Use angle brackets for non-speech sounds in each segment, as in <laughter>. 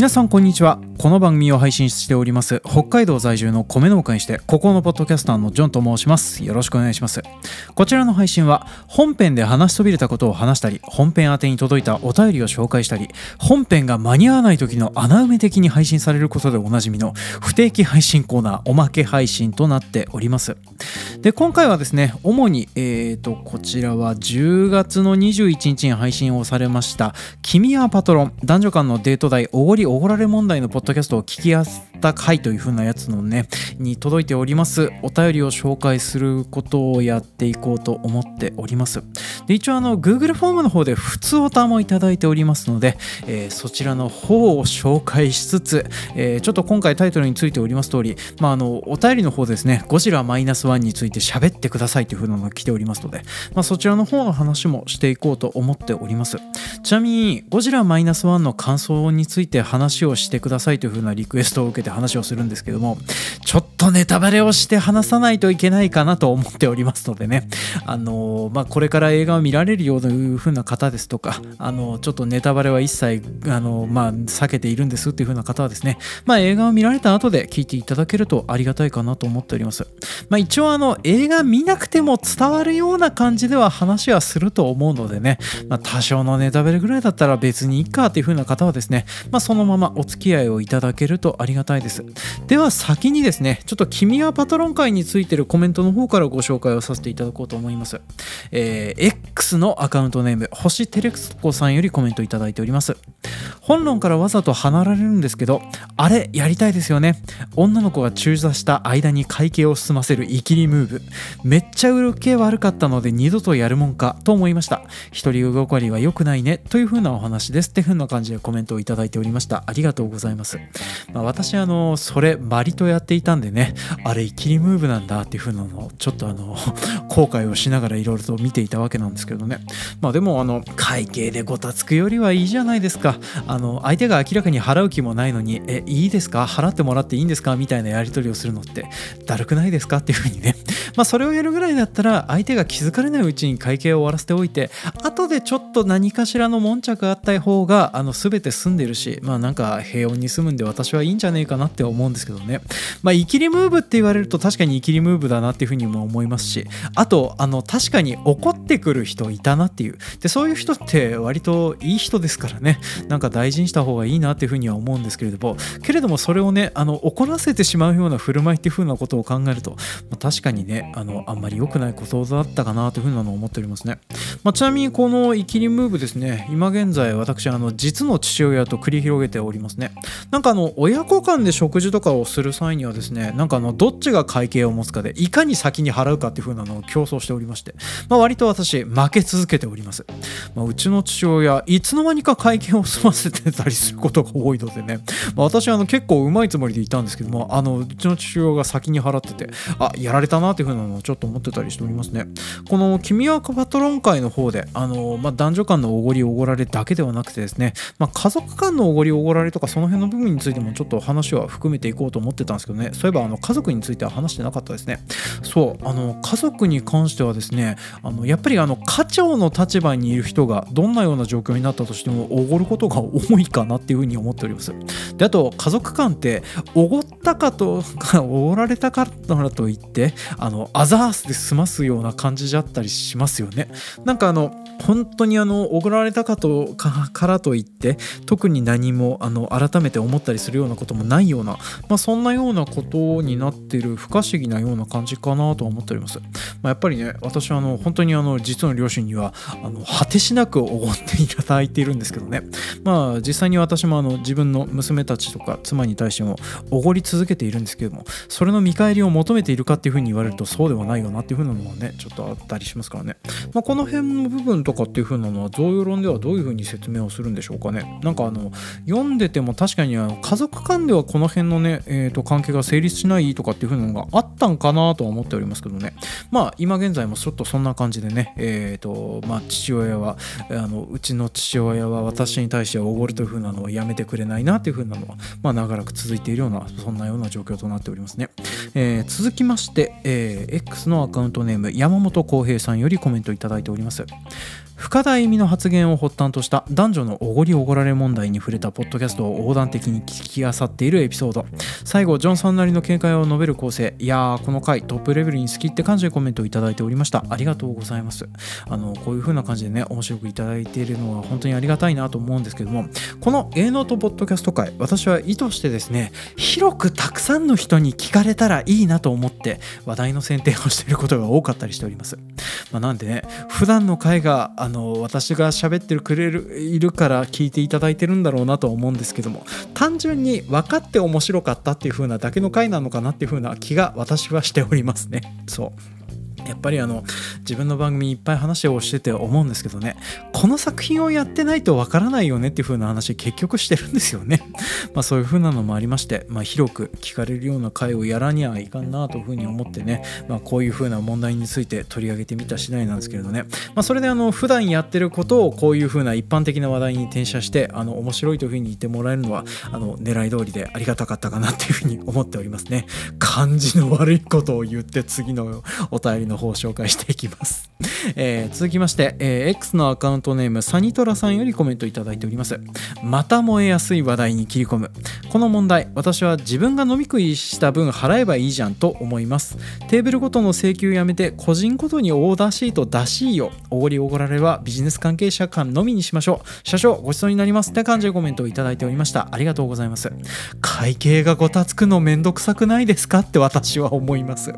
皆さんこんにちは。この番組を配信しております北海道在住の米農家にしてここのポッドキャスターのジョンと申します。よろしくお願いします。こちらの配信は本編で話しそびれたことを話したり本編宛てに届いたお便りを紹介したり本編が間に合わない時の穴埋め的に配信されることでおなじみの不定期配信コーナーおまけ配信となっております。で今回はですね主にえーとこちらは10月の21日に配信をされました君はパトロン男女間のデート代おごりおごられ問題のポッドキャストを聞きやすった回という風なやつのねに届いております。お便りを紹介することをやっていこうと思っております。で一応あの Google フォームの方で普通おたもいただいておりますので、えー、そちらの方を紹介しつつ、えー、ちょっと今回タイトルについております通り、まあ、あのお便りの方ですねゴジラマイナスワンについて喋ってくださいという風なのが来ておりますので、まあ、そちらの方の話もしていこうと思っております。ちなみにゴジラマイナスワンの感想について話をしてくださいという風なリクエストを受けて話をするんですけどもちょっとネタバレをして話さないといけないかなと思っておりますのでね。あのまあ、これから映画を見られるような風な方ですとかあのちょっとネタバレは一切あの、まあ、避けているんですっていう風な方はですね、まあ、映画を見られた後で聞いていただけるとありがたいかなと思っております、まあ、一応あの映画見なくても伝わるような感じでは話はすると思うのでね、まあ、多少のネタバレぐらいだったら別にいいかっていう風な方はですね、まあ、そのままお付き合いをいただけるとありがたいです。では先にですねちょっと君はパトロン会についてるコメントの方からご紹介をさせていただこうと思います、えー、X のアカウントネーム星テレクスコさんよりコメントいただいております。本論からわざと離れるんですけどあれやりたいですよね。女の子が中座した間に会計を済ませるイキリムーブ。めっちゃ受け悪かったので二度とやるもんかと思いました。一人動かりは良くないねという風なお話です。って風な感じでコメントをいただいておりました。ありがとうございます、まあ、私あのそれバリとやっていたんでねあれイキリムーブなんだっていう風なのをちょっとあの <laughs> 後悔をしながらいろいろと見ていたわけなんですけどね。まあでもあの会計でごたつくよりはいいじゃないですか。あの相手が明らかに払う気もないのにえいいですか？払ってもらっていいんですか？みたいなやり取りをするのってだるくないですか？っていう風にね。<laughs> まあそれをやるぐらいだったら相手が気づかれないうちに会計を終わらせておいて後でちょっと何かしらの悶着があった方があの全て済んでるしまあなんか平穏に済むんで私はいいんじゃねえかなって思うんですけどね。まあイキリムーブって言われると確かにイキリムーブだなっていう風にも思いますしあとあの確かに怒ってくる人いたなっていう。でそういう人って割といい人ですからね。なんか大事にした方がいいなっていう風には思うんですけれども。けれどもそれをねあの怒らせてしまうような振る舞いっていう風なことを考えると、まあ、確かにねあのあんまり良くないことだったかなという風なのを思っておりますね、まあ、ちなみにこのイキリムーブですね今現在私あの実の父親と繰り広げておりますね。なんかあの親子間で食事とかをする際にはですねなんかあのどっちが会計を持つかでいかに先に払うかっていう風なのを競争しておりまして、まあ、割と私負け続けております、まあ、うちの父親いつの間にか会計を済ませてたりすることが多いのでね、まあ、私はあの結構うまいつもりでいたんですけどもあのうちの父親が先に払っててあやられたなっていう風なのをちょっと思ってたりしておりますね。この君はパトロン会の方であの、まあ、男女間のおごりおごられだけではなくてですね、まあ、家族間のおごりおごられとかその辺の部分についてもちょっと話は含めていこうと思ってたんですけどね。そういえばあの家族については話してなかったですね。そうあの家族に関してはですねあのやっぱりあの家長の立場にいる人がどんなような状況になったとしてもおごることが多いかなっていうふうに思っております。であと家族間っておごったかと <laughs> おごられたからといってあのアザースで済ますような感じだったりしますよね。なんかあの本当にあのおごられたかとからといって特に何もあの改めて思思ったりするようなこともないような、まあ、そんなようなことになってる不可思議なような感じかなとは思っております、まあ、やっぱりね私はあの本当にあの実の両親にはあの果てしなくおごっていただいているんですけどね。まあ実際に私もあの自分の娘たちとか妻に対してもおごり続けているんですけどもそれの見返りを求めているかっていうふうに言われるとそうではないよなっていうふうなのはねちょっとあったりしますからね、まあ、この辺の部分とかっていうふうなのは贈与論ではどういうふうに説明をするんでしょうかね。なんかあの読んでても確かにあの家族間ではこの辺のね、えー、と関係が成立しないとかっていうふうなのがあったんかなとは思っておりますけどね。まあ今現在もちょっとそんな感じでねえっ、ー、とまあ父親はあのうちの父親は私に対しておごるというふうなのはやめてくれないなっていうふうなのはまあ長らく続いているようなそんなような状況となっておりますね。えー、続きまして、えー、X のアカウントネーム山本浩平さんよりコメントいただいております。深田意味の発言を発端とした男女のおごりおごられ問題に触れたポッドキャストを横断的に聞きあさっているエピソード。最後ジョンさんなりの見解を述べる構成。いやーこの回トップレベルに好きって感じでコメントをいただいておりましたありがとうございますあのこういう風な感じでね面白くいただいているのは本当にありがたいなと思うんですけどもこの A ノートポッドキャスト界私は意図してですね広くたくさんの人に聞かれたらいいなと思って話題の選定をしていることが多かったりしております、まあ、なんでね普段の回があの私が喋ってるくれるいるから聞いていただいてるんだろうなと思うんですけども単純に分かって面白かったっていう風なだけの回なのかなっていう風な気が私はしておりますね。そう。やっぱりあの自分の番組いっぱい話をしてて思うんですけどね。この作品をやってないとわからないよねっていう風な話結局してるんですよね。<laughs> まあそういう風なのもありまして、まあ、広く聞かれるような回をやらにはいかんなという風に思ってね、まあ、こういう風な問題について取り上げてみた次第なんですけれどね、まあ、それであの普段やってることをこういう風な一般的な話題に転写してあの面白いという風に言ってもらえるのはあの狙い通りでありがたかったかなっていう風に思っておりますね。感じの悪いことを言って次のお便りの方を紹介していきます。<laughs> えー、続きまして、えー、X のアカウントネームサニトラさんよりコメントいただいております。また燃えやすい話題に切り込む。この問題、私は自分が飲み食いした分払えばいいじゃんと思います。テーブルごとの請求やめて個人ごとにオーダーシート出しいよ。おごりおごられはビジネス関係者間のみにしましょう。社長、ごちそうになりますって感じでコメントをいただいておりました。ありがとうございます。会計がごたつくのめんどくさくないですか？って私は思います。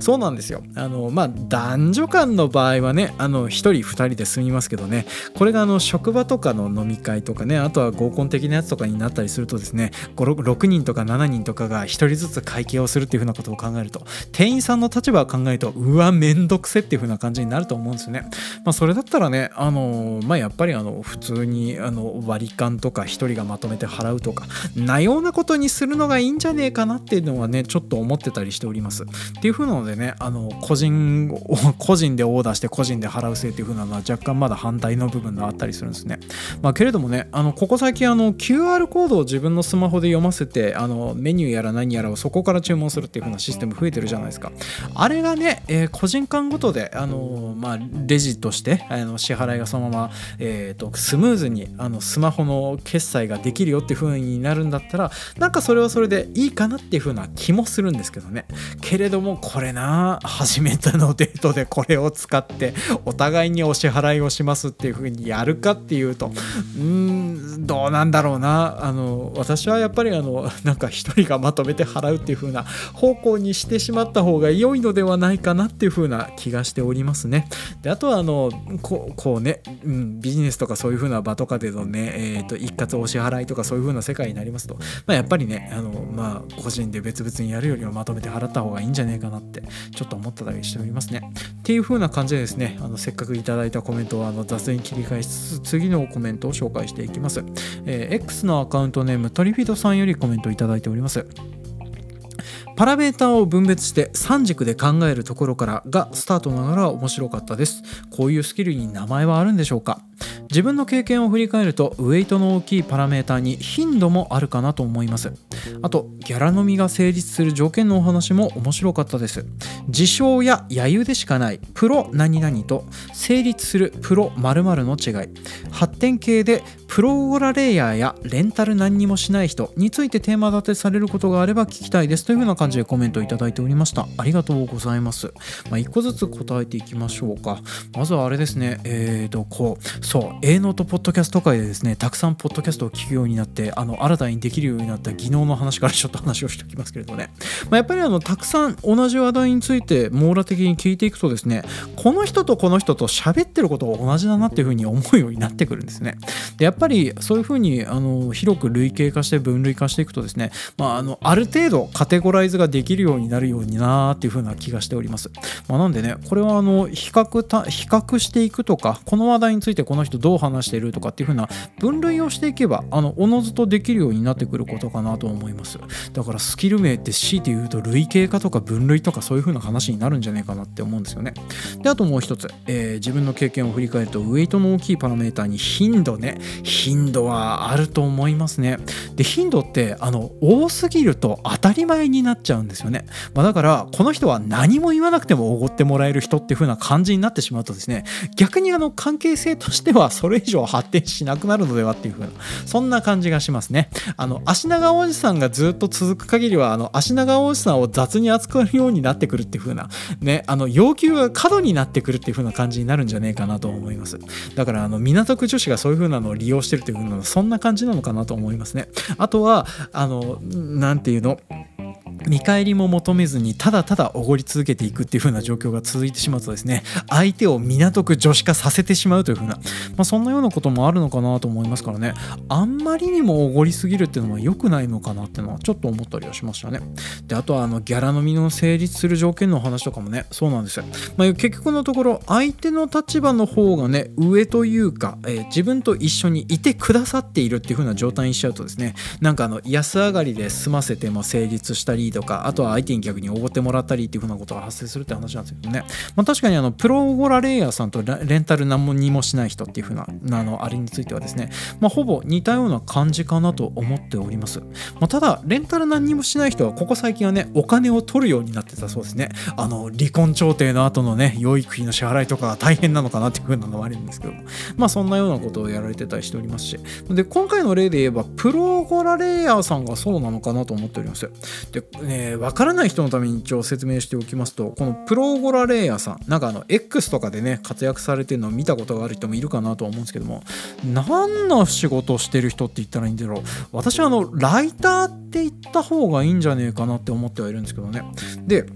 そうなんですよ。あの、まあ、男女間の場合はねあの1人2人で済みますけどねこれがあの職場とかの飲み会とかねあとは合コン的なやつとかになったりするとですね6人とか7人とかが1人ずつ会計をするっていう風なことを考えると店員さんの立場を考えるとうわめんどくせっていう風な感じになると思うんですよね。まあ、それだったらねあのまあやっぱりあの普通にあの割り勘とか1人がまとめて払うとかなようなことにするのがいいんじゃねえかなっていうのはねちょっと思ってたりしております。っていう風なのでねあの個人個人でオーダーして個人で払うせいっていう風なのは若干まだ反対の部分があったりするんですね。まあ、けれどもねあのここ最近あの QR コードを自分のスマホで読ませてあのメニューやら何やらをそこから注文するっていう風なシステム増えてるじゃないですか。あれがね、えー、個人間ごとであの、まあ、レジとしてあの支払いがそのまま、えーと、スムーズにあのスマホの決済ができるよっていう風になるんだったらなんかそれはそれでいいかなっていう風な気もするんですけどね。けれどもこれな初めてのデートでこれを使ってお互いにお支払いをしますっていう風にやるかっていうとうーんどうなんだろうなあの私はやっぱりあの <laughs> なんか一人がまとめて払うっていう風な方向にしてしまった方が良いのではないかなっていう風な気がしておりますね。であとはあのここうね、うん、ビジネスとかそういう風な場とかでのね、えーと、一括お支払いとかそういう風な世界になりますと、まあ、やっぱりねあの、まあ、個人で別々にやるよりはまとめて払った方がいいんじゃねえかなってちょっと思ったりしておりますね。っていう風な感じでですねあのせっかくいただいたコメントをあの雑に切り返しつつ次のコメントを紹介していきます、えー、X のアカウントネームトリフィドさんよりコメントいただいておりますパラメーターを分別して3軸で考えるところからがスタートながら面白かったです。こういうスキルに名前はあるんでしょうか？自分の経験を振り返るとウェイトの大きいパラメーターに頻度もあるかなと思います。あとギャラ飲みが成立する条件のお話も面白かったです。自称や揶揄でしかないプロ何々と成立するプロ〇〇の違い。発展系でプロオーラレイヤーやレンタル何にもしない人についてテーマ立てされることがあれば聞きたいです。というふうな感じでコメントいただいておりました。ありがとうございます。まあ、一個ずつ答えていきましょうか。まずはあれですね。えーとこう。そう A ノートポッドキャスト界でですねたくさんポッドキャストを聞くようになってあの新たにできるようになった技能の話からちょっと話をしておきますけれどもね、まあ、やっぱりあのたくさん同じ話題について網羅的に聞いていくとですねこの人とこの人と喋ってることが同じだなっていうふうに思うようになってくるんですね。でやっぱりそういうふうにあの広く類型化して分類化していくとですね、まあ、あのある程度カテゴライズができるようになるようになーっていうふうな気がしております、まあ、なんでねこれはあの比較た比較していくとかこの話題についてこのの人どう話してるとかっていう風な分類をしていけばあのおのずとできるようになってくることかなと思います。だからスキル名って強いて言うと類型化とか分類とかそういう風な話になるんじゃないかなって思うんですよね。であともう一つ、えー、自分の経験を振り返るとウェイトの大きいパラメーターに頻度ね。頻度はあると思いますね。で頻度ってあの多すぎると当たり前になっちゃうんですよね、まあ、だからこの人は何も言わなくてもおごってもらえる人っていう風な感じになってしまうとですね逆にあの関係性としてはそれ以上発展しなくなるのではっていう風なそんな感じがしますね。あの足長おじさんがずっと続く限りはあの足長おじさんを雑に扱うようになってくるっていう風なねあの要求が過度になってくるっていう風な感じになるんじゃねえかなと思います。だからあの港区女子がそういう風なのを利用してるっていう風なそんな感じなのかなと思いますね。あとはあの何て言うの？見返りも求めずにただただおごり続けていくっていう風な状況が続いてしまうとですね相手を港区女子化させてしまうという風な、まあ、そんなようなこともあるのかなと思いますからね。あんまりにもおごりすぎるっていうのは良くないのかなっていうのはちょっと思ったりはしましたね。であとはあのギャラ飲みの成立する条件の話とかもねそうなんですよ、まあ、結局のところ相手の立場の方がね上というか、えー、自分と一緒にいてくださっているっていう風な状態にしちゃうとですねなんかあの安上がりで済ませても成立したりとかあとは相手に逆におごってもらったりっていう風なことが発生するって話なんですけどね、まあ、確かにあのプロゴラレイヤーさんとレンタル何もにもしない人っていう風なあのあれについてはですね、まあ、ほぼ似たような感じかなと思っております、まあ、ただレンタル何にもしない人はここ最近はねお金を取るようになってたそうですね。あの離婚調停の後のね養育費の支払いとか大変なのかなっていう風なのはあるんですけどまあそんなようなことをやられてたりしておりますし。で今回の例で言えばプロゴラレイヤーさんがそうなのかなと思っております。で、ね、分からない人のために一応説明しておきますとこのプロゴラレイヤーさんなんかあの X とかでね活躍されてるのを見たことがある人もいるかなとは思うんですけども何の仕事をしてる人って言ったらいいんだろう。私はあのライターって言った方がいいんじゃねえかなって思ってはいるんですけどね。で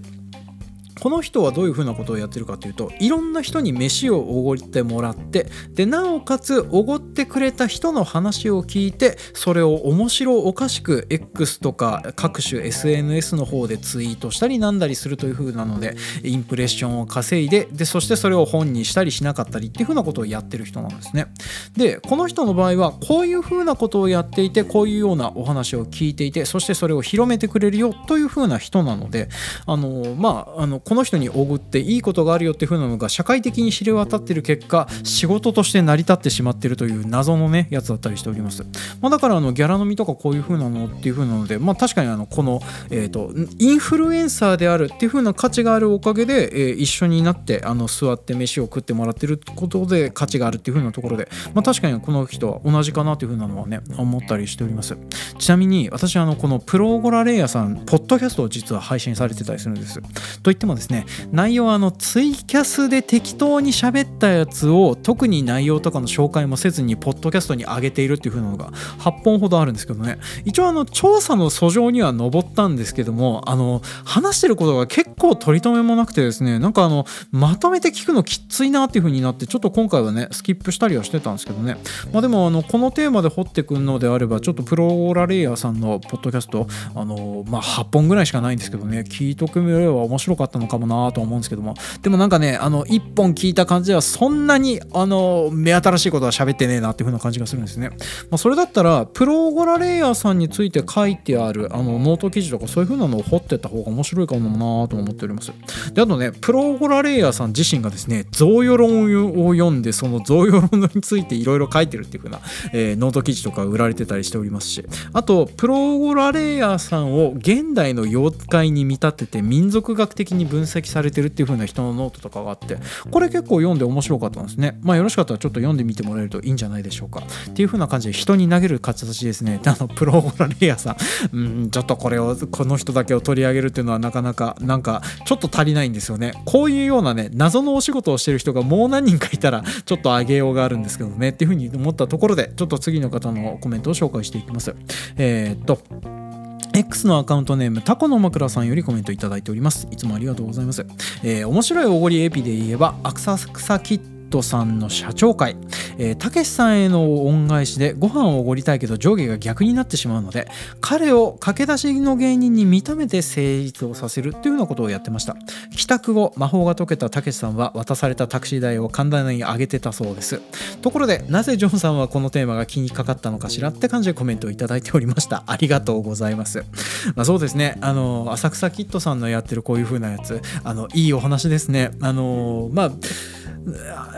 この人はどういうふうなことをやってるかというといろんな人に飯をおごってもらってでなおかつおごってくれた人の話を聞いてそれを面白おかしく X とか各種 SNS の方でツイートしたりなんだりするというふうなのでインプレッションを稼いででそしてそれを本にしたりしなかったりっていうふうなことをやってる人なんですね。でこの人の場合はこういうふうなことをやっていてこういうようなお話を聞いていてそしてそれを広めてくれるよというふうな人なのであのまああのこの人におごっていいことがあるよっていう風なのが社会的に知れ渡ってる結果仕事として成り立ってしまってるという謎のねやつだったりしております、まあ、だからあのギャラ飲みとかこういう風なのっていう風なのでまあ確かにあのこの、えーと、インフルエンサーであるっていう風な価値があるおかげで、えー、一緒になってあの座って飯を食ってもらってることで価値があるっていう風なところで、まあ、確かにこの人は同じかなっていう風なのはね思ったりしております。ちなみに私あのこのプロゴラレイヤーさんポッドキャストを実は配信されてたりするんです。といってもですね内容はあのツイキャスで適当に喋ったやつを特に内容とかの紹介もせずにポッドキャストに上げているっていう風なのが8本ほどあるんですけどね。一応あの調査の訴状には上ったんですけどもあの話してることが結構取り留めもなくてですねなんかあのまとめて聞くのきついなっていう風になってちょっと今回はねスキップしたりはしてたんですけどね。まあでもあのこのテーマで掘ってくるのであればちょっとプロ奢ラレイヤーさんのポッドキャストあのまあ8本ぐらいしかないんですけどね聞いとくれば面白かったのかもなと思うんですけども。でもなんかねあの1本聞いた感じではそんなにあの目新しいことは喋ってねえなっていう風な感じがするんですね、まあ、それだったらプロ奢ラレイヤーさんについて書いてあるあのノート記事とかそういう風なのを掘ってった方が面白いかもなと思っております。であとねプロ奢ラレイヤーさん自身がですね贈与論を読んでその贈与論についていろいろ書いてるっていう風な、えー、ノート記事とか売られてたりしておりますし。あとプロ奢ラレイヤーさんを現代の妖怪に見立てて民俗学的に分析されてるっていう風な人のノートとかがあってこれ結構読んで面白かったんですね。まあよろしかったらちょっと読んでみてもらえるといいんじゃないでしょうか。っていう風な感じで人に投げる形ですね。<laughs> あのプロ奢ラレイヤーさん。うんちょっとこれをこの人だけを取り上げるっていうのはなかなかなんかちょっと足りないんですよね。こういうようなね謎のお仕事をしてる人がもう何人かいたらちょっと上げようがあるんですけどね。っていう風に思ったところでちょっと次の方のコメントを紹介していきます。えー、っと X のアカウントネームタコの枕さんよりコメントいただいております。いつもありがとうございます、えー、面白いおごりエピで言えば浅草キットさんの社長会。たけしさんへの恩返しでご飯をおごりたいけど上下が逆になってしまうので彼を駆け出しの芸人に認めて成立をさせるというようなことをやってました。帰宅後魔法が解けたたけしさんは渡されたタクシー代を神田に上げてたそうです。ところでなぜジョンさんはこのテーマが気にかかったのかしらって感じでコメントをいいておりました。ありがとうございます。まあ、そうですね。あの浅草キッドさんのやってるこういう風なやつ。あのいいお話ですね。あのまあ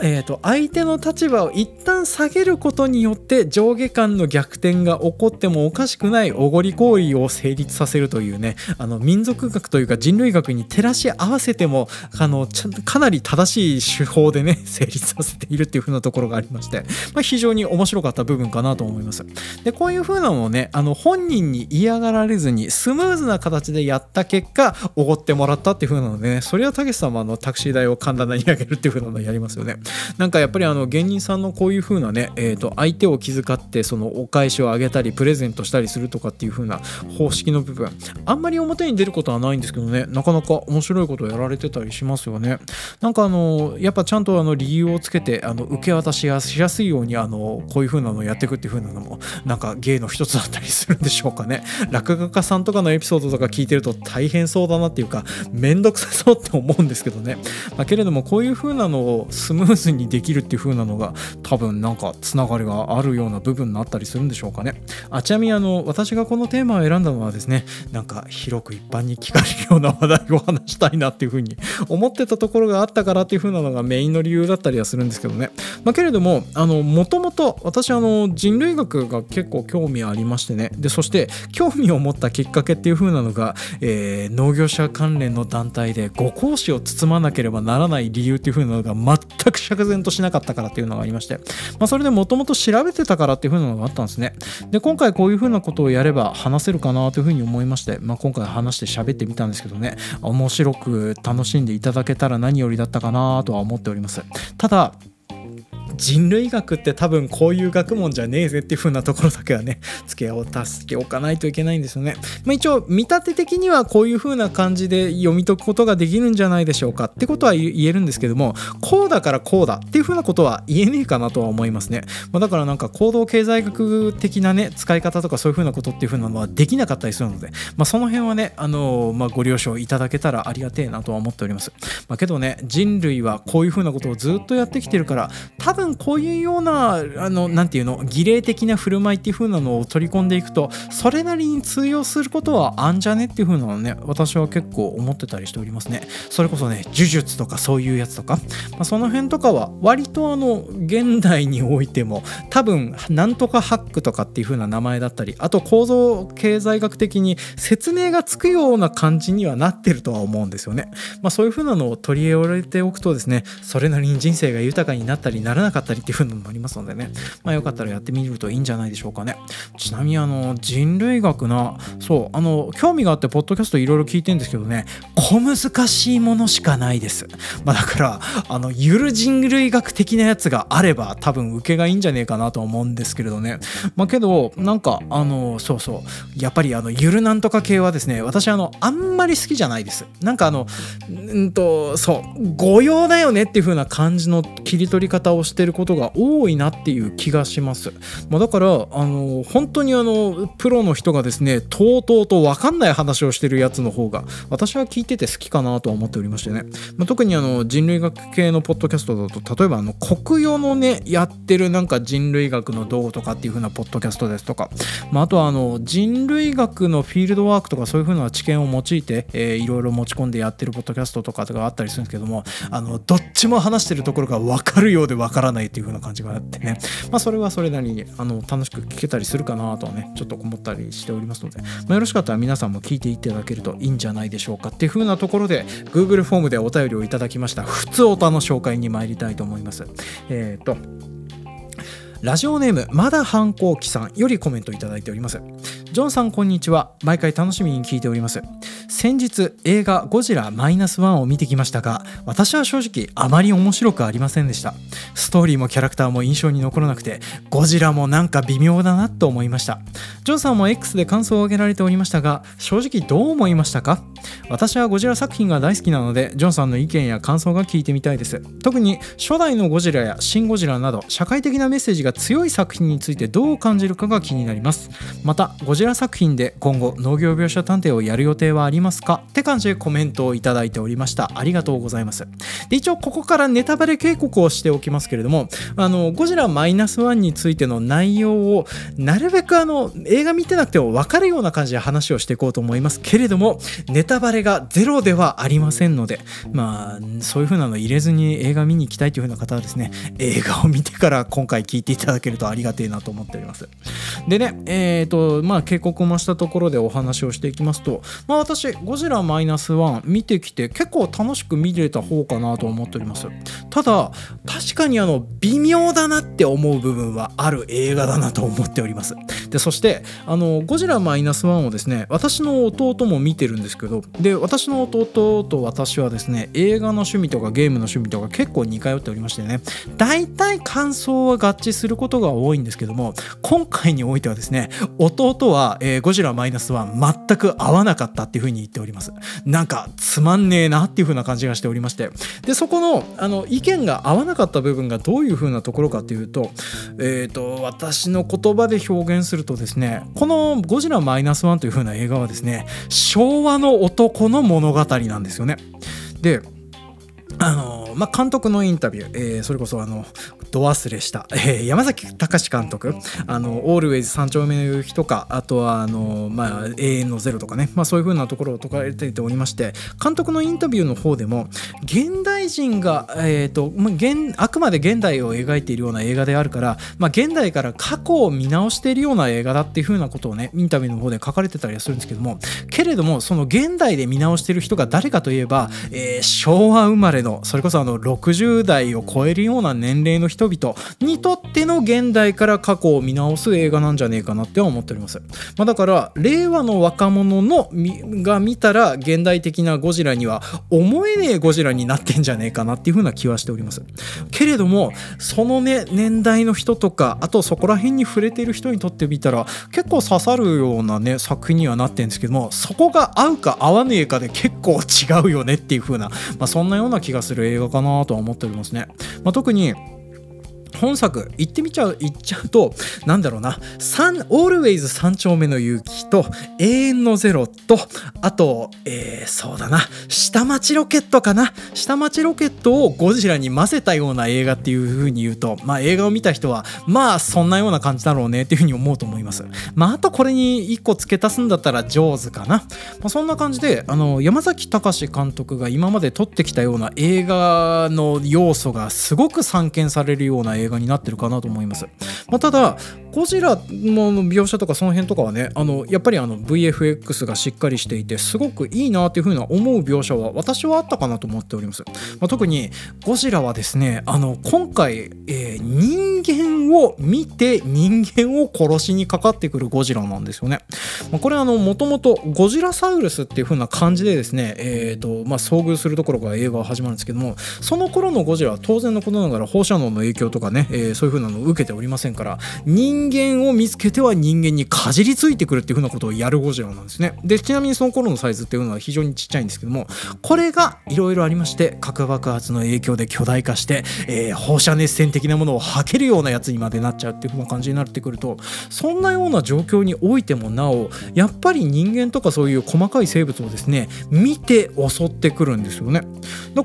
えーと、相手の立場を一旦下げることによって上下間の逆転が起こってもおかしくないおごり行為を成立させるというねあの民族学というか人類学に照らし合わせてもあのかなり正しい手法でね <laughs> 成立させているっていう風なところがありまして、まあ、非常に面白かった部分かなと思います。でこういう風なのをねあの本人に嫌がられずにスムーズな形でやった結果おごってもらったっていう風なのでねそれはたけしさんもあのタクシー代を神棚にあげるっていう風なのをやりりますよね。なんかやっぱりあの芸人さんのこういう風なね、えー、と相手を気遣ってそのお返しをあげたりプレゼントしたりするとかっていう風な方式の部分。あんまり表に出ることはないんですけどね。なかなか面白いことをやられてたりしますよね。なんかあのやっぱちゃんとあの理由をつけてあの受け渡しがしやすいようにあのこういう風なのをやっていくっていう風なのもなんか芸の一つだったりするんでしょうかね。落語家さんとかのエピソードとか聞いてると大変そうだなっていうかめんどくさそうって思うんですけどね、まあ、けれどもこういう風なのをスムーズにできるっていう風なのが多分なんかつながりがあるような部分になったりするんでしょうかね。あちなみにあの私がこのテーマを選んだのはですねなんか広く一般に聞かれるような話題を話したいなっていう風に <laughs> 思ってたところがあったからっていう風なのがメインの理由だったりはするんですけどね、まあ、けれどもあのもともと私あの人類学が結構興味ありましてね。でそして興味を持ったきっかけっていう風なのが、えー、農業者関連の団体でご講師を包まなければならない理由っていう風なのが全く釈然としなかったからっていうのがありまして、まあ、それでもともと調べてたからっていう風なのがあったんですね。で今回こういう風なことをやれば話せるかなという風に思いまして、まあ、今回話して喋ってみたんですけどね。面白く楽しんでいただけたら何よりだったかなとは思っております。ただ人類学って多分こういう学問じゃねえぜっていう風なところだけはね <laughs> 付けを助けおかないといけないんですよね。まあ、一応見立て的にはこういう風な感じで読み解くことができるんじゃないでしょうかってことは言えるんですけどもこうだからこうだっていう風なことは言えねえかなとは思いますね。まあ、だからなんか行動経済学的なね使い方とかそういう風なことっていう風なのはできなかったりするので、まあ、その辺はねあのまあ、ご了承いただけたらありがてえなとは思っております。まあ、けどね人類はこういう風なことをずっとやってきてるから多分こういうようなあのなていうの儀礼的な振る舞いっていう風なのを取り込んでいくとそれなりに通用することはあんじゃねっていう風なのね私は結構思ってたりしておりますね。それこそね呪術とかそういうやつとか、まあ、その辺とかは割とあの現代においても多分なんとかハックとかっていう風な名前だったりあと構造経済学的に説明がつくような感じにはなってるとは思うんですよね。まあそういう風なのを取り入れておくとですねそれなりに人生が豊かになったりならなかったりっていうのもありますのでね、まあ、よかったらやってみるといいんじゃないでしょうかね。ちなみにあの人類学な、そう、あの、興味があって、ポッドキャストいろいろ聞いてるんですけどね、小難しいものしかないです。まあ、だから、あの、ゆる人類学的なやつがあれば、多分受けがいいんじゃねえかなと思うんですけれどね。まあ、けど、なんか、あの、そうそう、やっぱりあの、ゆるなんとか系はですね、私あの、あんまり好きじゃないです。なんかあの、んと、そう、御用だよねっていう風な感じの切り取り方をしてることが多いなっていう気がします。まあ、だからあの本当にあのプロの人がですねとうとうと分かんない話をしてるやつの方が私は聞いてて好きかなとは思っておりましてね、まあ、特にあの人類学系のポッドキャストだと例えばあの国語のねやってるなんか人類学のどうとかっていう風なポッドキャストですとか、まあ、あとはあの人類学のフィールドワークとかそういう風な知見を用いて、えー、いろいろ持ち込んでやってるポッドキャストとかがあったりするんですけどもあのどっちも話してるところが分かるようで分からないっていう風な感じがあってね、まあ、それはそれなりにあの楽しく聞けたりするかなとはねちょっと思ったりしておりますので、まあ、よろしかったら皆さんも聞いていただけるといいんじゃないでしょうかっていう風なところで Google フォームでお便りをいただきました。普通おたの紹介に参りたいと思います。えっ、とラジオネームまだ反抗期さんよりコメントいただいております。ジョンさんこんにちは。毎回楽しみに聞いております。先日映画ゴジラマイナスワンを見てきましたが私は正直あまり面白くありませんでした。ストーリーもキャラクターも印象に残らなくてゴジラもなんか微妙だなと思いました。ジョンさんも X で感想を挙げられておりましたが正直どう思いましたか？私はゴジラ作品が大好きなのでジョンさんの意見や感想が聞いてみたいです。特に初代のゴジラやシン・ゴジラなど社会的なメッセージが強い作品についてどう感じるかが気になります。またゴジラ作品で今後農業描写探偵をやる予定はありますか？って感じでコメントをいただいておりました。ありがとうございます。で一応ここからネタバレ警告をしておきますけれどもあのゴジラマイナスワンについての内容をなるべくあの映画見てなくても分かるような感じで話をしていこうと思いますけれどもネタバレがゼロではありませんのでまあそういう風なの入れずに映画見に行きたいという風な方はですね映画を見てから今回聞いていただけるとありがてえなと思っております。でねえっ、ー、とまあ警告を増したところでお話をしていきますとまあ私ゴジラマイナスワン見てきて結構楽しく見れた方かなと思っております。ただ確かにあの微妙だなって思う部分はある映画だなと思っております。でそしてあのゴジラマイナスワンをですね私の弟も見てるんですけどで私の弟と私はですね映画の趣味とかゲームの趣味とか結構似通っておりましてね大体感想は合致するすることが多いんですけども今回においてはですね弟は、えー、ゴジラマイナスワン全く合わなかったっていう風に言っております。なんかつまんねえなっていう風な感じがしておりまして。でそこのあの意見が合わなかった部分がどういう風なところかというとえっ、ー、と私の言葉で表現するとですねこのゴジラマイナスワンという風な映画はですね昭和の男の物語なんですよね。であのまあ、監督のインタビュー、えー、それこそあのど忘れした、えー、山崎隆監督あのオールウェイズ三丁目の夕日とかあとはあの、まあ、永遠のゼロとかね、まあ、そういう風なところを解かれておりまして監督のインタビューの方でも現代人が、えーとまあ、現あくまで現代を描いているような映画であるから、まあ、現代から過去を見直しているような映画だっていう風なことをねインタビューの方で書かれてたりするんですけどもけれどもその現代で見直している人が誰かといえば、えー、昭和生まれののそれこそあの60代を超えるような年齢の人々にとっての現代から過去を見直す映画なんじゃねえかなって思っております、まあ、だから令和の若者のが見たら現代的なゴジラには思えねえゴジラになってんじゃねえかなっていう風な気はしております。けれどもそのね年代の人とかあとそこら辺に触れてる人にとってみたら結構刺さるようなね作品にはなってるんですけどもそこが合うか合わねえかで結構違うよねっていう風な、まあ、そんなような気がする映画かなとは思っておりますね、まあ、特に本作言ってみちゃう言っちゃうとなんだろうな。3オールウェイズ三丁目の勇気と永遠のゼロとあと、えー、そうだな。下町ロケットかな。下町ロケットをゴジラに混ぜたような映画っていう風に言うとまあ映画を見た人はまあそんなような感じだろうねっていう風に思うと思います。まああとこれに1個付け足すんだったら上手かな、まあ、そんな感じであの山崎隆監督が今まで撮ってきたような映画の要素がすごく散見されるような映画になってるかなと思います。まあ、ただゴジラの描写とかその辺とかはねあのやっぱりあの VFX がしっかりしていてすごくいいなっていう風な思う描写は私はあったかなと思っております。まあ、特にゴジラはですねあの今回、えー、人間を見て人間を殺しにかかってくるゴジラなんですよね。まあ、これあのもともとゴジラサウルスっていう風な感じでですね、えーとまあ、遭遇するところが映画は始まるんですけどもその頃のゴジラは当然のことながら放射能の影響とかね、えー、そういう風なのを受けておりませんから人人間を見つけては人間にかじりついてくるっていう風なことをやるゴジラなんですね。でちなみにその頃のサイズっていうのは非常にちっちゃいんですけどもこれがいろいろありまして核爆発の影響で巨大化して、えー、放射熱線的なものを吐けるようなやつにまでなっちゃうっていう風な感じになってくるとそんなような状況においてもなおやっぱり人間とかそういう細かい生物をですね見て襲ってくるんですよね。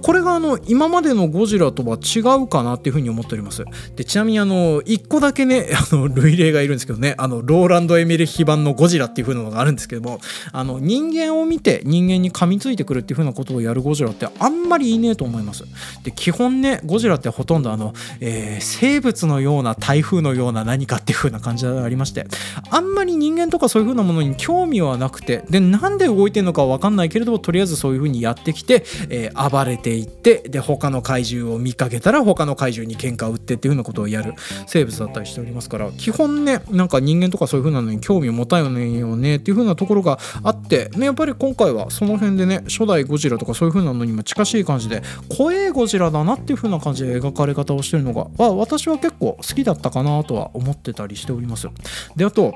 これがあの今までのゴジラとは違うかなっていう風に思っております。でちなみにあの1個だけねあの類例がいるんですけどねあのローランド・エミレヒ版のゴジラっていう風なのがあるんですけどもあの人間を見て人間に噛みついてくるっていう風なことをやるゴジラってあんまりいねえと思います。で基本ねゴジラってほとんどあの、えー、生物のような台風のような何かっていう風な感じがありましてあんまり人間とかそういう風なものに興味はなくてでなんで動いてるのかわかんないけれどもとりあえずそういう風にやってきて、えー、暴れていってで他の怪獣を見かけたら他の怪獣に喧嘩を売ってっていう風なことをやる生物だったりしておりますから基本ねなんか人間とかそういう風なのに興味を持たないよねっていう風なところがあって、ね、やっぱり今回はその辺でね初代ゴジラとかそういう風なのにも近しい感じで怖えゴジラだなっていう風な感じで描かれ方をしてるのが、まあ、私は結構好きだったかなとは思ってたりしております。であと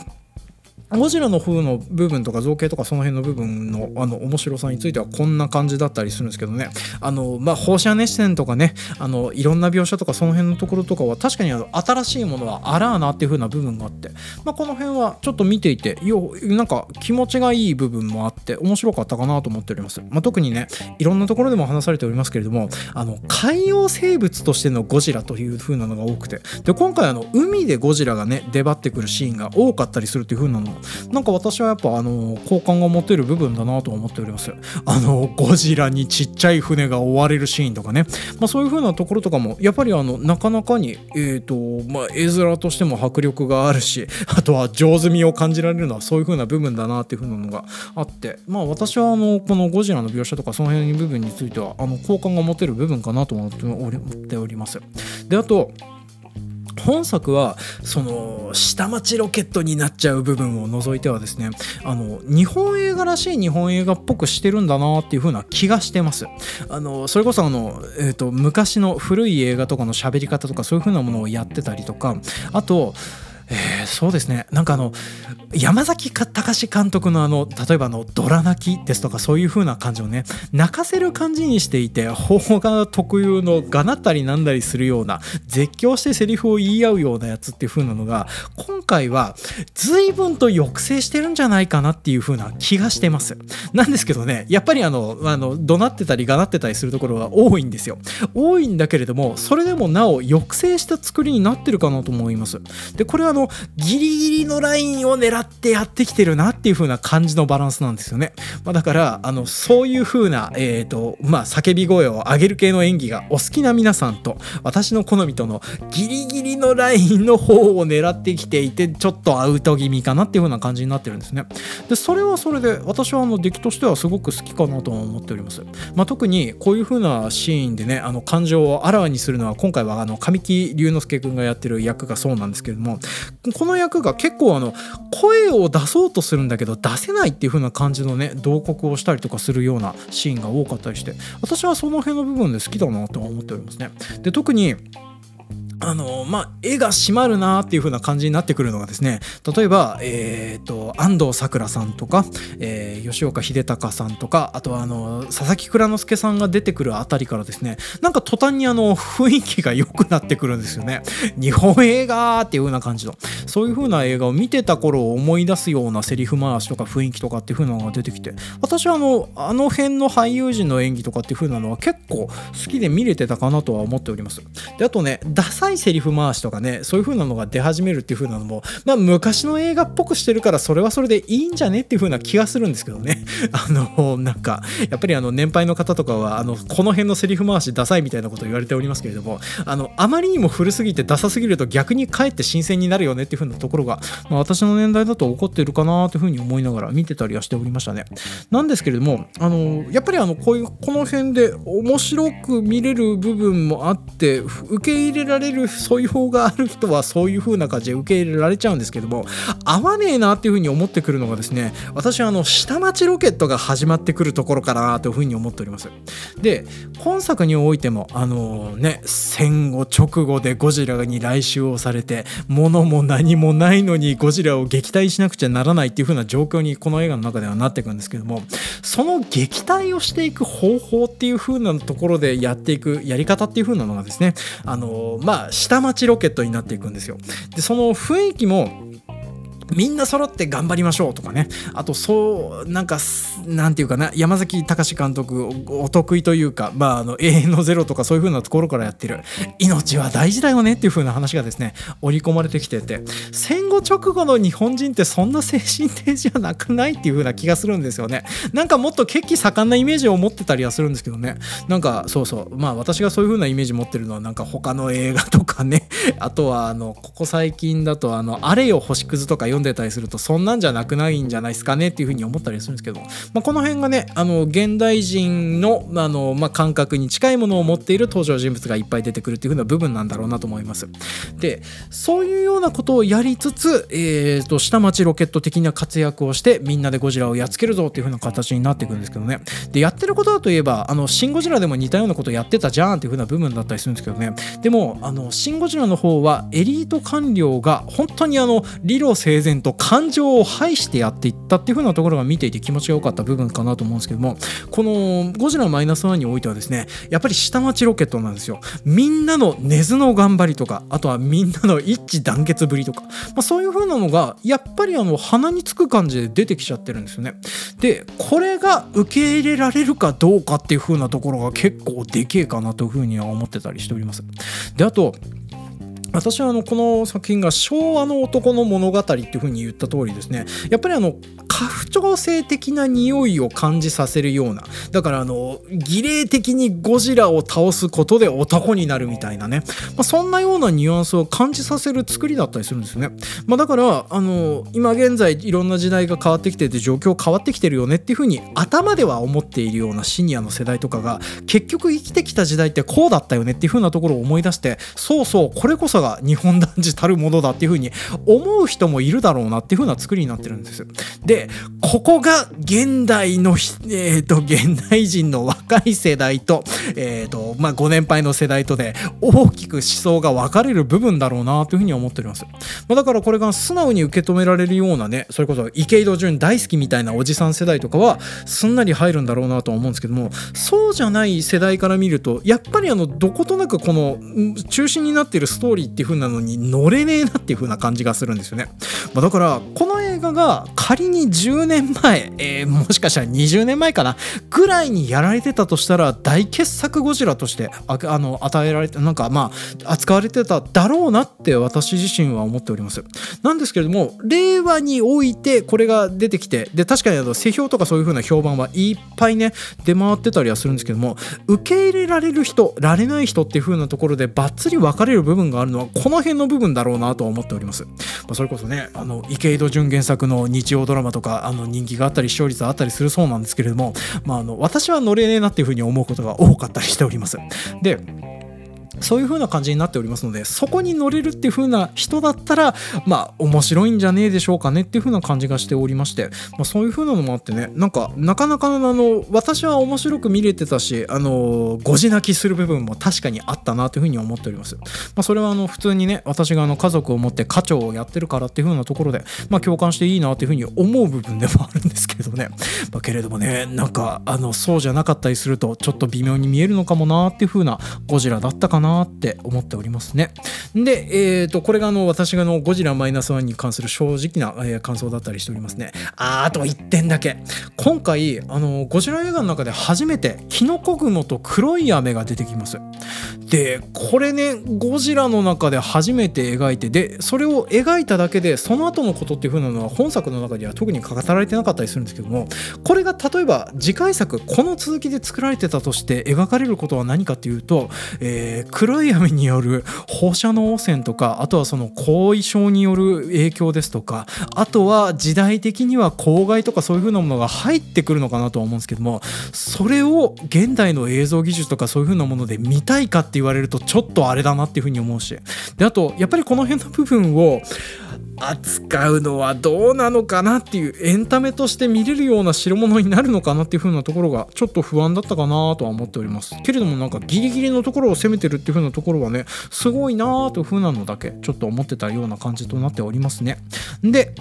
ゴジラの風の部分とか造形とかその辺の部分のあの面白さについてはこんな感じだったりするんですけどね。あのまあ放射熱線とかねあのいろんな描写とかその辺のところとかは確かにあの新しいものはあらあなっていう風な部分があって、まあ、この辺はちょっと見ていてよなんか気持ちがいい部分もあって面白かったかなと思っております、まあ、特にねいろんなところでも話されておりますけれどもあの海洋生物としてのゴジラという風なのが多くてで今回あの海でゴジラがね出張ってくるシーンが多かったりするっていう風なのなんか私はやっぱあの好感が持てる部分だなと思っております。あのゴジラにちっちゃい船が追われるシーンとかね、まあ、そういう風なところとかもやっぱりあのなかなかにえ、ー、とまあ絵面としても迫力があるし <laughs> あとは上手味を感じられるのはそういう風な部分だなっていう風なのがあって。まあ私はあのこのゴジラの描写とかその辺の部分についてはあの好感が持てる部分かなと思っております。であと本作はその下町ロケットになっちゃう部分を除いてはですねあの日本映画らしい日本映画っぽくしてるんだなっていう風な気がしてます。あのそれこそあの、えーと、昔の古い映画とかの喋り方とかそういう風なものをやってたりとかあとえー、そうですね。なんかあの山崎隆監督のあの例えばの「ドラ泣き」ですとかそういう風な感じをね泣かせる感じにしていて邦画特有のがなったりなんだりするような絶叫してセリフを言い合うようなやつっていう風なのが今回は随分と抑制してるんじゃないかなっていう風な気がしてます。なんですけどねやっぱりあのあの怒鳴ってたりがなってたりするところが多いんですよ。多いんだけれどもそれでもなお抑制した作りになってるかなと思います。でこれはのギリギリのラインを狙ってやってきてるなっていう風な感じのバランスなんですよね、まあ、だからあのそういう風なえっ、ー、とまあ叫び声を上げる系の演技がお好きな皆さんと私の好みとのギリギリのラインの方を狙ってきていてちょっとアウト気味かなっていう風な感じになってるんですね。でそれはそれで私はあの出来としてはすごく好きかなと思っております、まあ、特にこういう風なシーンでねあの感情をあらわにするのは今回はあの神木隆之介君がやってる役がそうなんですけれどもこの役が結構あの声を出そうとするんだけど出せないっていう風な感じのね慟哭をしたりとかするようなシーンが多かったりして私はその辺の部分で好きだなとは思っておりますね。で特にあのまあ、絵が締まるなっていう風な感じになってくるのがですね例えば、えーと、安藤サクラさんとか、えー、吉岡秀隆さんとかあとはあの佐々木蔵之介さんが出てくるあたりからですねなんか途端にあの雰囲気が良くなってくるんですよね。日本映画っていう風な感じの。そういう風な映画を見てた頃を思い出すようなセリフ回しとか雰囲気とかっていう風なのが出てきて私はあのあの辺の俳優陣の演技とかっていう風なのは結構好きで見れてたかなとは思っております。であとねダサいセリフ回しとかねそういう風なのが出始めるっていう風なのもまあ昔の映画っぽくしてるからそれはそれでいいんじゃねっていう風な気がするんですけどね。<laughs> あのなんかやっぱりあの年配の方とかはあのこの辺のセリフ回しダサいみたいなことを言われておりますけれどもあのあまりにも古すぎてダサすぎると逆にかえって新鮮になるよねっていう風なところが、まあ、私の年代だと起こってるかなという風に思いながら見てたりはしておりましたね。なんですけれどもあのやっぱりあのこういうこの辺で面白く見れる部分もあって受け入れられる素養がある人はそういう風な感じで受け入れられちゃうんですけども合わねえなっていう風に思ってくるのがですね私はあの下町ロケットが始まってくるところかなという風に思っております。で今作においてもあのね戦後直後でゴジラに来襲をされて物も何もないのにゴジラを撃退しなくちゃならないっていう風な状況にこの映画の中ではなっていくんですけどもその撃退をしていく方法っていう風なところでやっていくやり方っていう風なのがですねあのまあ下町ロケットになっていくんですよ。でその雰囲気もみんな揃って頑張りましょうとかね。あとそうなんかなんていうかな。山崎隆監督お得意というかまああの永遠のゼロとかそういう風なところからやってる。命は大事だよねっていう風な話がですね織り込まれてきてて。戦後直後の日本人ってそんな精神的じゃなくないっていう風な気がするんですよね。なんかもっと血気盛んなイメージを持ってたりはするんですけどね。なんかそうそう。まあ私がそういう風なイメージ持ってるのはなんか他の映画とかね。あとはあのここ最近だとあのあれよ星屑とか読んでたりするとそんなんじゃなくないんじゃないですかねっていうふうに思ったりするんですけど、まあ、この辺がねあの現代人のあの、まあ、感覚に近いものを持っている登場人物がいっぱい出てくるっていうふうな部分なんだろうなと思います。でそういうようなことをやりつつ、えーと、下町ロケット的な活躍をしてみんなでゴジラをやっつけるぞっていうふうな形になっていくんですけどねでやってることだといえばあのシン・ゴジラでも似たようなことをやってたじゃんっていうふうな部分だったりするんですけどねでもあのシン・ゴジラの方はエリート官僚が本当にあの理路整然と感情を排してやっていったっていう風なところが見ていて気持ちが良かった部分かなと思うんですけどもこのゴジラマイナスワンにおいてはですねやっぱり下町ロケットなんですよ。みんなの根津の頑張りとかあとはみんなの一致団結ぶりとか、まあ、そういう風なのがやっぱりあの鼻につく感じで出てきちゃってるんですよね。でこれが受け入れられるかどうかっていう風なところが結構でけえかなという風には思ってたりしております。であと私はあのこの作品が昭和の男の物語っていう風に言った通りですねやっぱりあの家父長性的な匂いを感じさせるようなだからあの儀礼的にゴジラを倒すことで男になるみたいなね、まあ、そんなようなニュアンスを感じさせる作りだったりするんですよね、まあ、だからあの今現在いろんな時代が変わってきてて状況変わってきてるよねっていう風に頭では思っているようなシニアの世代とかが結局生きてきた時代ってこうだったよねっていう風なところを思い出してそうそうこれこそが日本男児たるものだっていう風に思う人もいるだろうなっていう風な作りになってるんです。でここが現代の、えーと、現代人の若い世代と,、えーとまあ、ご年配の世代とで大きく思想が分かれる部分だろうなというふうに思っております、まあ、だからこれが素直に受け止められるようなねそれこそ池井戸潤大好きみたいなおじさん世代とかはすんなり入るんだろうなとは思うんですけどもそうじゃない世代から見るとやっぱりあのどことなくこの中心になっているストーリーっていう風なのに乗れねえなっていう風な感じがするんですよね、まあ、だからこの映画が仮に10年前、えー、もしかしたら20年前かなぐらいにやられてたとしたら大傑作ゴジラとしてああの与えられてなんかまあ扱われてただろうなって私自身は思っております。なんですけれども令和においてこれが出てきてで確かにあの世評とかそういう風な評判はいっぱいね出回ってたりはするんですけども受け入れられる人られない人っていう風なところでバッツリ分かれる部分があるのはこの辺の部分だろうなと思っております、まあ、それこそねあの池井戸潤原作の日曜ドラマとかあの人気があったり視聴率があったりするそうなんですけれども、まあ、あの私は乗れねえなっていうふうに思うことが多かったりしております。でそういう風な感じになっておりますのでそこに乗れるっていう風な人だったらまあ面白いんじゃねえでしょうかねっていう風な感じがしておりまして、まあ、そういう風なのもあってねなんかなかなかあの私は面白く見れてたしあのご自泣きする部分も確かにあったなという風に思っております、まあ、それはあの普通にね私があの家族を持って家長をやってるからっていう風なところで、まあ、共感していいなっていう風に思う部分でもあるんですけれどね、まあ、けれどもねなんかあのそうじゃなかったりするとちょっと微妙に見えるのかもなっていう風なゴジラだったかな。なって思っておりますね。で、えーと、これがあの私がのゴジラマイナスワンに関する正直な、えー、感想だったりしておりますね。ああと1点だけ。今回あのゴジラ映画の中で初めてキノコ雲と黒い雨が出てきます。でこれねゴジラの中で初めて描いてでそれを描いただけでその後のことっていう風なのは本作の中では特に語られてなかったりするんですけどもこれが例えば次回作この続きで作られてたとして描かれることは何かっていうと、えー、黒い雨による放射能汚染とかあとはその後遺症による影響ですとかあとは時代的には公害とかそういう風なものが入ってくるのかなとは思うんですけどもそれを現代の映像技術とかそういう風なもので見たいかって言われるとちょっとあれだなっていう風に思うしであとやっぱりこの辺の部分を扱うのはどうなのかなっていうエンタメとして見れるような代物になるのかなっていう風なところがちょっと不安だったかなとは思っております。けれどもなんかギリギリのところを攻めてるっていう風なところはねすごいなーという風なのだけちょっと思ってたような感じとなっておりますね。で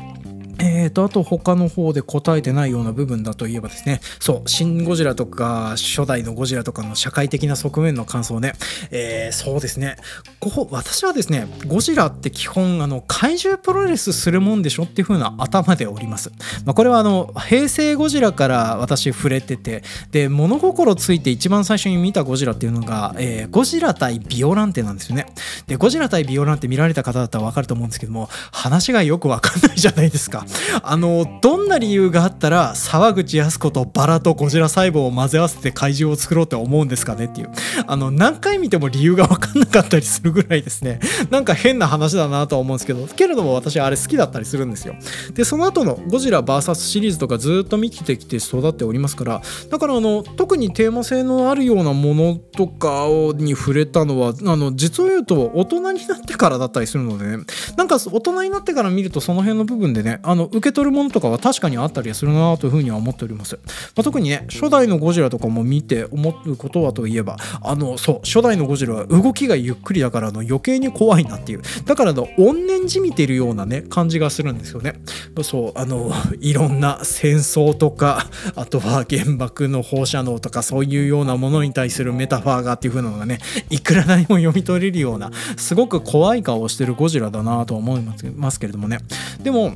えーと、あと他の方で答えてないような部分だといえばですね、そう、シン・ゴジラとか、初代のゴジラとかの社会的な側面の感想ね、えー、そうですね、こ私はですね、ゴジラって基本、あの、怪獣プロレスするもんでしょっていう風な頭でおります。まあ、これはあの、平成ゴジラから私触れてて、で、物心ついて一番最初に見たゴジラっていうのが、えー、ゴジラ対ビオランテなんですよね。で、ゴジラ対ビオランテ見られた方だったらわかると思うんですけども、話がよくわかんないじゃないですか。あのどんな理由があったら沢口靖子とバラとゴジラ細胞を混ぜ合わせて怪獣を作ろうって思うんですかねっていう。あの何回見ても理由が分かんなかったりするぐらいですね。<laughs> なんか変な話だなとは思うんですけどけれども私あれ好きだったりするんですよ。でその後のゴジラ VS シリーズとかずっと見てきて育っておりますからだからあの特にテーマ性のあるようなものとかに触れたのはあの実を言うと大人になってからだったりするのでね。なんか大人になってから見るとその辺の部分でねああの受け取るものとかは確かにあったりするなというふうには思っております、まあ、特にね初代のゴジラとかも見て思うことはといえばあのそう初代のゴジラは動きがゆっくりだからの余計に怖いなっていう。だからの怨念じみてるようなね感じがするんですよね。そうあの <laughs> いろんな戦争とかあとは原爆の放射能とかそういうようなものに対するメタファーがっていう風なのがねいくら何も読み取れるようなすごく怖い顔をしてるゴジラだなとは思いますけれどもね。でも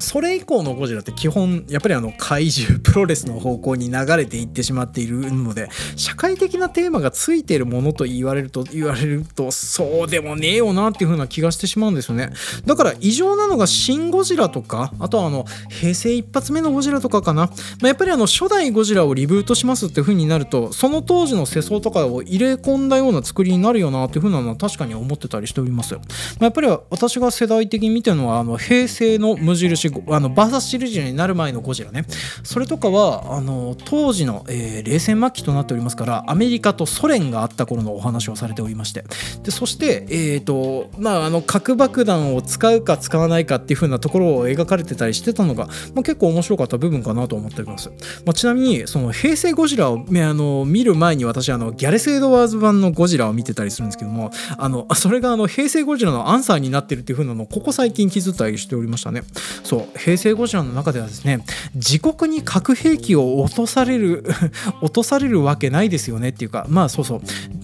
それ以降のゴジラって基本やっぱりあの怪獣プロレスの方向に流れていってしまっているので社会的なテーマがついているものと言われると <laughs> 言われるとそうでもねえよなっていう風な気がしてしまうんですよね。だから異常なのがシン・ゴジラとかあとはあの平成一発目のゴジラとかかな、まあ、やっぱりあの初代ゴジラをリブートしますっていう風になるとその当時の世相とかを入れ込んだような作りになるよなっていう風なのは確かに思ってたりしております、まあ、やっぱり私が世代的に見てるのはあの平成の無印あのバーサスシリーズになる前のゴジラね。それとかはあの当時の、えー、冷戦末期となっておりますからアメリカとソ連があった頃のお話をされておりまして。でそして、えーとまあ、あの核爆弾を使うか使わないかっていう風なところを描かれてたりしてたのが、まあ、結構面白かった部分かなと思っております、まあ、ちなみにその平成ゴジラをあの見る前に私あのギャレス・エドワーズ版のゴジラを見てたりするんですけどもあのそれがあの平成ゴジラのアンサーになってるっていう風なのをここ最近気づいたりしておりましたね。そう。平成ゴジラの中ではですね自国に核兵器を落とされる <laughs> 落とされるわけないですよねっていうかまあそうそう。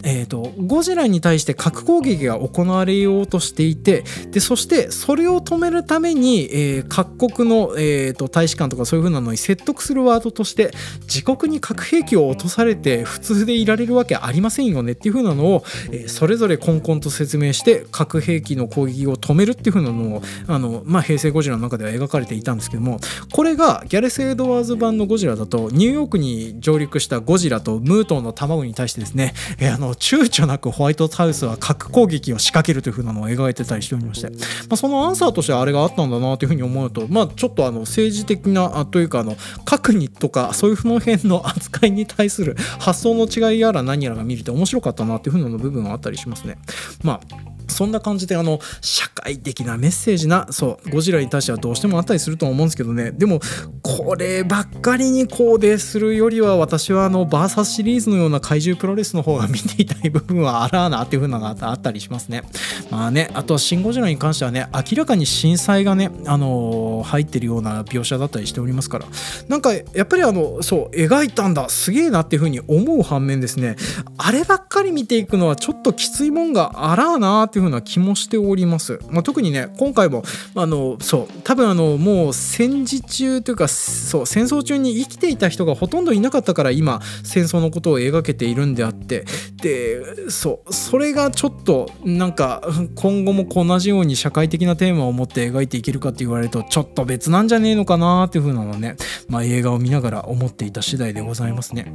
えーと、ゴジラに対して核攻撃が行われようとしていてでそしてそれを止めるために、えー、各国の、えーと、大使館とかそういう風なのに説得するワードとして自国に核兵器を落とされて普通でいられるわけありませんよねっていう風なのを、えー、それぞれコンコンと説明して核兵器の攻撃を止めるっていう風なのをあの、まあ、平成ゴジラの中では描かれていたんですけどもこれがギャレス・エドワーズ版のゴジラだとニューヨークに上陸したゴジラとムートンの卵に対してですね、えー、あの躊躇なくホワイトハウスは核攻撃を仕掛けるという風なのを描いてたりしておりまして、まあ、そのアンサーとしてあれがあったんだなというふうに思うと、まあ、ちょっとあの政治的なというかあの核にとかそういうの辺の扱いに対する発想の違いやら何やらが見れて面白かったなというふうな部分はあったりしますね。まあそんな感じであの社会的なメッセージなそうゴジラに対してはどうしてもあったりすると思うんですけどね。でもこればっかりにこうでするよりは私はあのバーサスシリーズのような怪獣プロレスの方が見ていたい部分はあらーなっていう風なのがあったりしますね。まあねあとはシン・ゴジラに関してはね明らかに震災がねあのー、入ってるような描写だったりしておりますから。なんかやっぱりあのそう描いたんだすげえなっていう風に思う反面ですねあればっかり見ていくのはちょっときついもんがあらーなっていう風な気もしております。まあ、特にね今回もあのそう多分あのもう戦時中というかそう戦争中に生きていた人がほとんどいなかったから今戦争のことを描けているんであってでそうそれがちょっとなんか今後も同じように社会的なテーマを持って描いていけるかって言われるとちょっと別なんじゃねえのかなっていう風なのをね、まあ、映画を見ながら思っていた次第でございますね。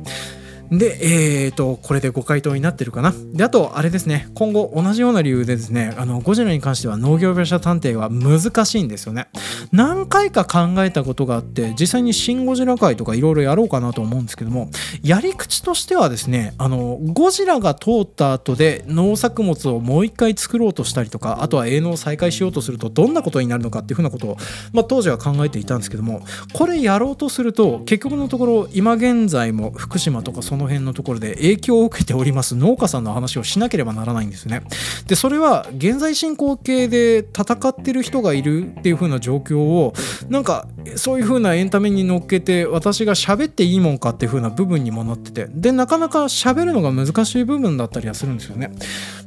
で、えーと、これでご回答になってるかな。で、あと、あれですね、今後同じような理由でですね、あの、ゴジラに関しては農業描写探偵は難しいんですよね。何回か考えたことがあって、実際にシン・ゴジラ界とかいろいろやろうかなと思うんですけども、やり口としてはですね、あの、ゴジラが通った後で農作物をもう一回作ろうとしたりとか、あとは営農再開しようとするとどんなことになるのかっていうふうなことを、まあ、当時は考えていたんですけども、これやろうとすると、結局のところ、今現在も福島とかそのの辺のところで影響を受けております農家さんの話をしなければならないんですね。でそれは現在進行形で戦ってる人がいるっていう風な状況をなんかそういう風なエンタメに乗っけて私が喋っていいもんかっていう風な部分にもなっててでなかなか喋るのが難しい部分だったりはするんですよね。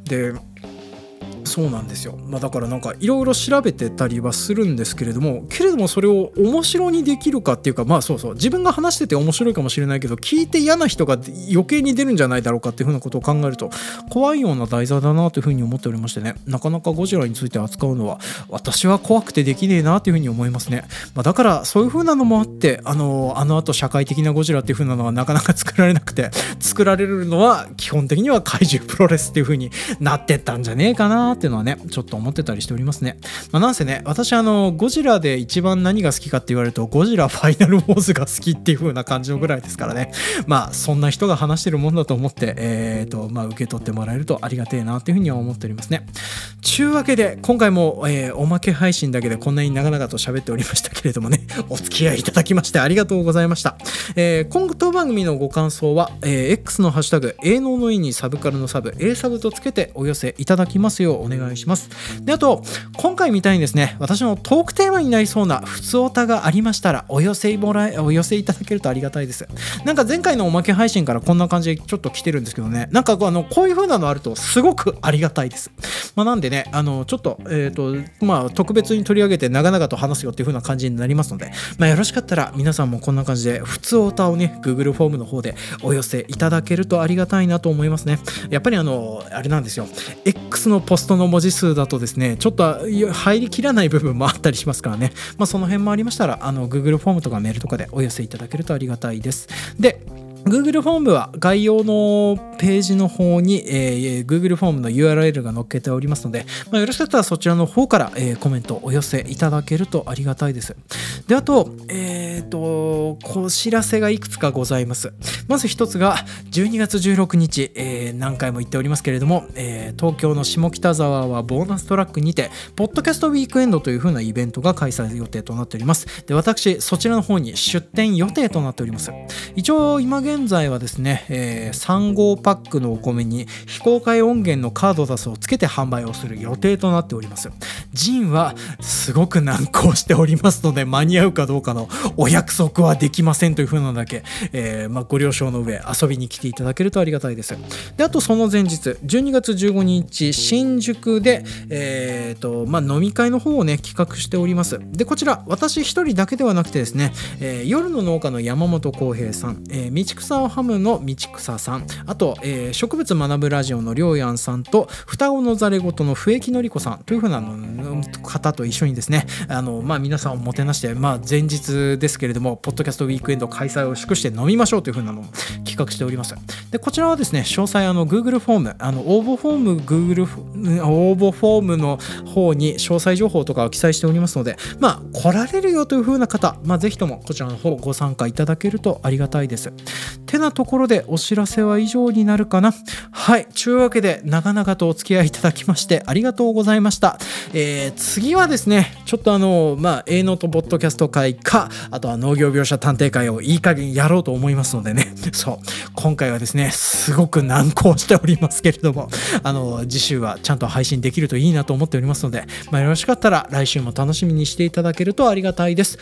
でそうなんですよ、まあ、だからなんかいろいろ調べてたりはするんですけれどもけれどもそれを面白にできるかっていうかまあそうそう自分が話してて面白いかもしれないけど聞いて嫌な人が余計に出るんじゃないだろうかっていうふうなことを考えると怖いような題材だなというふうに思っておりましてね。なかなかゴジラについて扱うのは私は怖くてできねえなというふうに思いますね、まあ、だからそういうふうなのもあってあのあの後社会的なゴジラっていうふうなのはなかなか作られなくて作られるのは基本的には怪獣プロレスっていうふうになってったんじゃねえかなっていうのはね、ちょっと思ってたりしておりますね。まあ、なんせね、私あの、ゴジラで一番何が好きかって言われると、ゴジラ <laughs> ファイナルウォーズが好きっていう風な感じのぐらいですからね。まあ、そんな人が話してるもんだと思って、えっ、ー、と、まあ、受け取ってもらえるとありがてえなっていう風には思っておりますね。ちゅうわけで、今回も、えー、おまけ配信だけでこんなに長々と喋っておりましたけれどもね、お付き合いいただきましてありがとうございました。えー、今当番組のご感想は、えー、X のハッシュタグ、営農の意にサブカルのサブ、A サブとつけてお寄せいただきますようお願い願いします。で、あと、今回みたいにですね、私のトークテーマになりそうな普通オタがありましたら、お寄せもらえ、お寄せいただけるとありがたいです。なんか前回のおまけ配信からこんな感じでちょっと来てるんですけどね、なんかあの、こういう風なのあるとすごくありがたいです。まあ、なんでね、あの、ちょっと、えっ、ー、と、まあ、特別に取り上げて長々と話すよっていう風な感じになりますので、まあ、よろしかったら皆さんもこんな感じで、普通オタをね、Google フォームの方でお寄せいただけるとありがたいなと思いますね。やっぱりあの、あれなんですよ。X のポストの文字数だとですね、ちょっと入りきらない部分もあったりしますからね。まあ、その辺もありましたら、あの、Google フォームとかメールとかでお寄せいただけるとありがたいです。で、Google フォームは概要のページの方に、えー、Google フォームの URL が載っけておりますので、まあ、よろしかったらそちらの方から、えー、コメントをお寄せいただけるとありがたいです。で、あと、えっ、ー、と、お知らせがいくつかございます。まず一つが、12月16日、えー、何回も言っておりますけれども、えー、東京の下北沢はボーナストラックにて、ポッドキャストウィークエンドという風なイベントが開催予定となっております。で、私、そちらの方に出店予定となっております。一応、今現現在はですね、えー、3号パックのお米に非公開音源のカードダスをつけて販売をする予定となっております。ジンはすごく難航しておりますので間に合うかどうかのお約束はできませんというふうなだけ、えー、まあ、ご了承の上遊びに来ていただけるとありがたいです。であとその前日12月15日新宿で、えーとまあ、飲み会の方をね企画しております。でこちら私一人だけではなくてですね、えー、夜の農家の山本浩平さん、えー、道草をハムの道草さんあと、えー、植物学ぶラジオのりょうやんさんと双子のざれ言の笛木のりこさんというふうな方と一緒にですねあの、まあ、皆さんをもてなして、まあ、前日ですけれどもポッドキャストウィークエンド開催を祝して飲みましょうというふうなのを企画しております。でこちらはですね詳細あの Google フォームあの応募フォーム Google 応募フォームの方に詳細情報とかを記載しておりますのでまあ来られるよというふうな方、まあ、ぜひともこちらの方ご参加いただけるとありがたいです。てなところでお知らせは以上になるかな。はい。というわけで長々とお付き合いいただきましてありがとうございました、えー、次はですねちょっとあのまあ営農とポッドキャスト会かあとは農業描写探偵会をいい加減やろうと思いますのでね。<laughs> そう。今回はですねすごく難航しておりますけれどもあの次週はちゃんと配信できるといいなと思っておりますので、まあ、よろしかったら来週も楽しみにしていただけるとありがたいです。